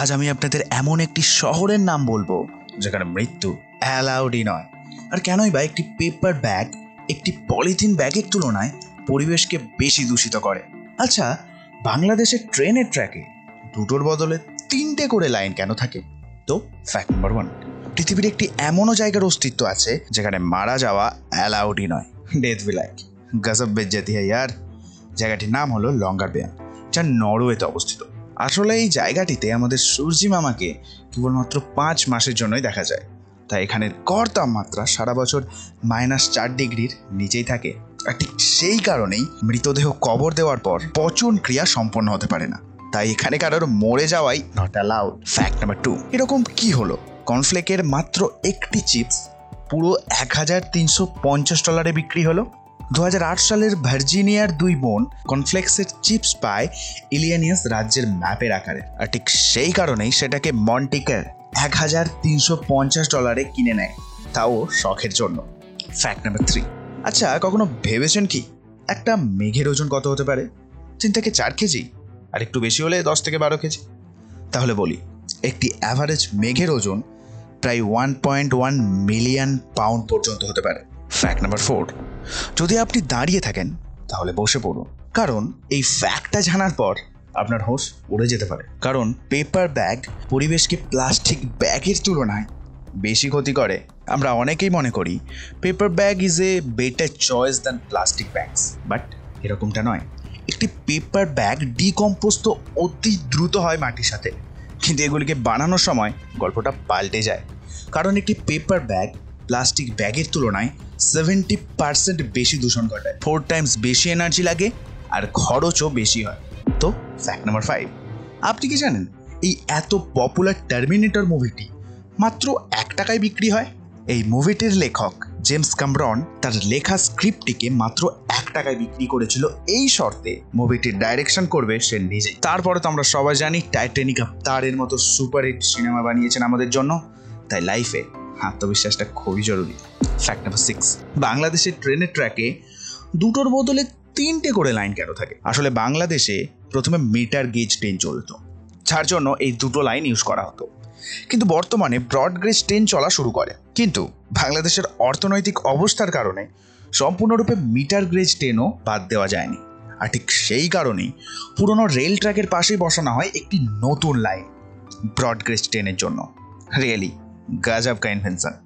আজ আমি আপনাদের এমন একটি শহরের নাম বলব, যেখানে মৃত্যু অ্যালাউডই নয়। আর কেনই বা একটি পেপার ব্যাগ, একটি পলিথিন ব্যাগের তুলনায় পরিবেশকে বেশি দূষিত করে। আচ্ছা বাংলাদেশের ট্রেনের ট্র্যাকে দুটোর বদলে তিনটে করে লাইন কেন থাকে? তো ফ্যাক্ট নাম্বার ওয়ান পৃথিবীর একটি এমনও জায়গার অস্তিত্ব আছে, যেখানে মারা যাওয়া অ্যালাউডই নয়। ডেথ বি লাইক গজব বেজ্জাতি হয় ইয়ার জায়গাটির নাম হলো লঙ্গার বেয়ান যা নরওয়েতে অবস্থিত। আসলে এই জায়গাটিতে আমাদের সূর্যি মামাকে কেবলমাত্র পাঁচ মাসের জন্যই দেখা যায়। তাই এখানের গড় তাপমাত্রা সারা বছর মাইনাস চার ডিগ্রির নিচেই থাকে। আর ঠিক সেই কারণেই মৃতদেহ কবর দেওয়ার পর পচন ক্রিয়া সম্পন্ন হতে পারে না। তাই এখানে কারোর মরে যাওয়াই not allowed fact number two এরকম কি হলো? কর্নফ্লেকের মাত্র একটি চিপস পুরো এক হাজার তিনশো পঞ্চাশ ডলারে বিক্রি হলো? দু হাজার আট সালের ভার্জিনিয়ার দুই বোন কনফ্লেক্সের চিপস পায় ইলিয়ানিয়াস রাজ্যের ম্যাপের আকারে। আর ঠিক সেই কারণেই সেটাকে মন্টিকার এক হাজার তিনশো পঞ্চাশ ডলারে কিনে নেয়। তাও শখের জন্য। ফ্যাক্ট নাম্বার থ্রি আচ্ছা কখনো ভেবেছেন কি একটা মেঘের ওজন কত হতে পারে? তিন থেকে চার কেজি? আর একটু বেশি হলে দশ থেকে বারো কেজি? তাহলে বলি, একটি অ্যাভারেজ মেঘের ওজন প্রায় one point one million pound পর্যন্ত হতে পারে। ফ্যাক্ট নাম্বার ফোর যদি আপনি দাঁড়িয়ে থাকেন, তাহলে বসে পড়ুন। কারণ এই ফ্যাক্টটা জানার পর আপনার হোশ উড়ে যেতে পারে। কারণ পেপার ব্যাগ পরিবেশকে প্লাস্টিক ব্যাগের তুলনায় বেশি ক্ষতি করে। আমরা অনেকেই মনে করি paper bag is a better choice than plastic bags but এরকমটা নয়। একটি পেপার ব্যাগ ডিকম্পোজ তো অতি দ্রুত হয় মাটির সাথে। কিন্তু এগুলিকে বানানোর সময় গল্পটা পাল্টে যায়। কারণ একটি পেপার ব্যাগ প্লাস্টিক ব্যাগের তুলনায় সেভেন্টি পার্সেন্ট বেশি দূষণ ঘটায়। ফোর টাইমস বেশি এনার্জি লাগে আর খরচও বেশি হয়। তো ফ্যাক্ট নাম্বার ফাইভ আপনি কি জানেন এই এত পপুলার টার্মিনেটর মুভিটি মাত্র এক টাকায় বিক্রি হয়? এই মুভিটির লেখক জেমস কামরন তার লেখা স্ক্রিপ্টটিকে মাত্র এক টাকায় বিক্রি করেছিল এই শর্তে। মুভিটির ডাইরেকশন করবে সে নিজে তারপরে তো আমরা সবাই জানি টাইটানিক তারের মতো সুপারহিট সিনেমা বানিয়েছেন আমাদের জন্য। তাই লাইফে আত্মবিশ্বাসটা খুবই জরুরি। ফ্যাক্ট নাম্বার সিক্স বাংলাদেশের ট্রেনের ট্র্যাকে দুটোর বদলে তিনটে করে লাইন কেন থাকে? আসলে বাংলাদেশে প্রথমে মিটার গেজ ট্রেন চলত। যার জন্য এই দুটো লাইন ইউজ করা হতো। কিন্তু বর্তমানে ব্রড গেজ ট্রেন চলা শুরু করে। কিন্তু বাংলাদেশের অর্থনৈতিক অবস্থার কারণে সম্পূর্ণরূপে মিটার গ্রেজ ট্রেনও বাদ দেওয়া যায়নি। আর ঠিক সেই কারণেই পুরনো রেল ট্র্যাকের পাশেই বসানো হয় একটি নতুন লাইন ব্রডগ্রেজ ট্রেনের জন্য। রিয়েলি গাজাব কা ইনভেনশন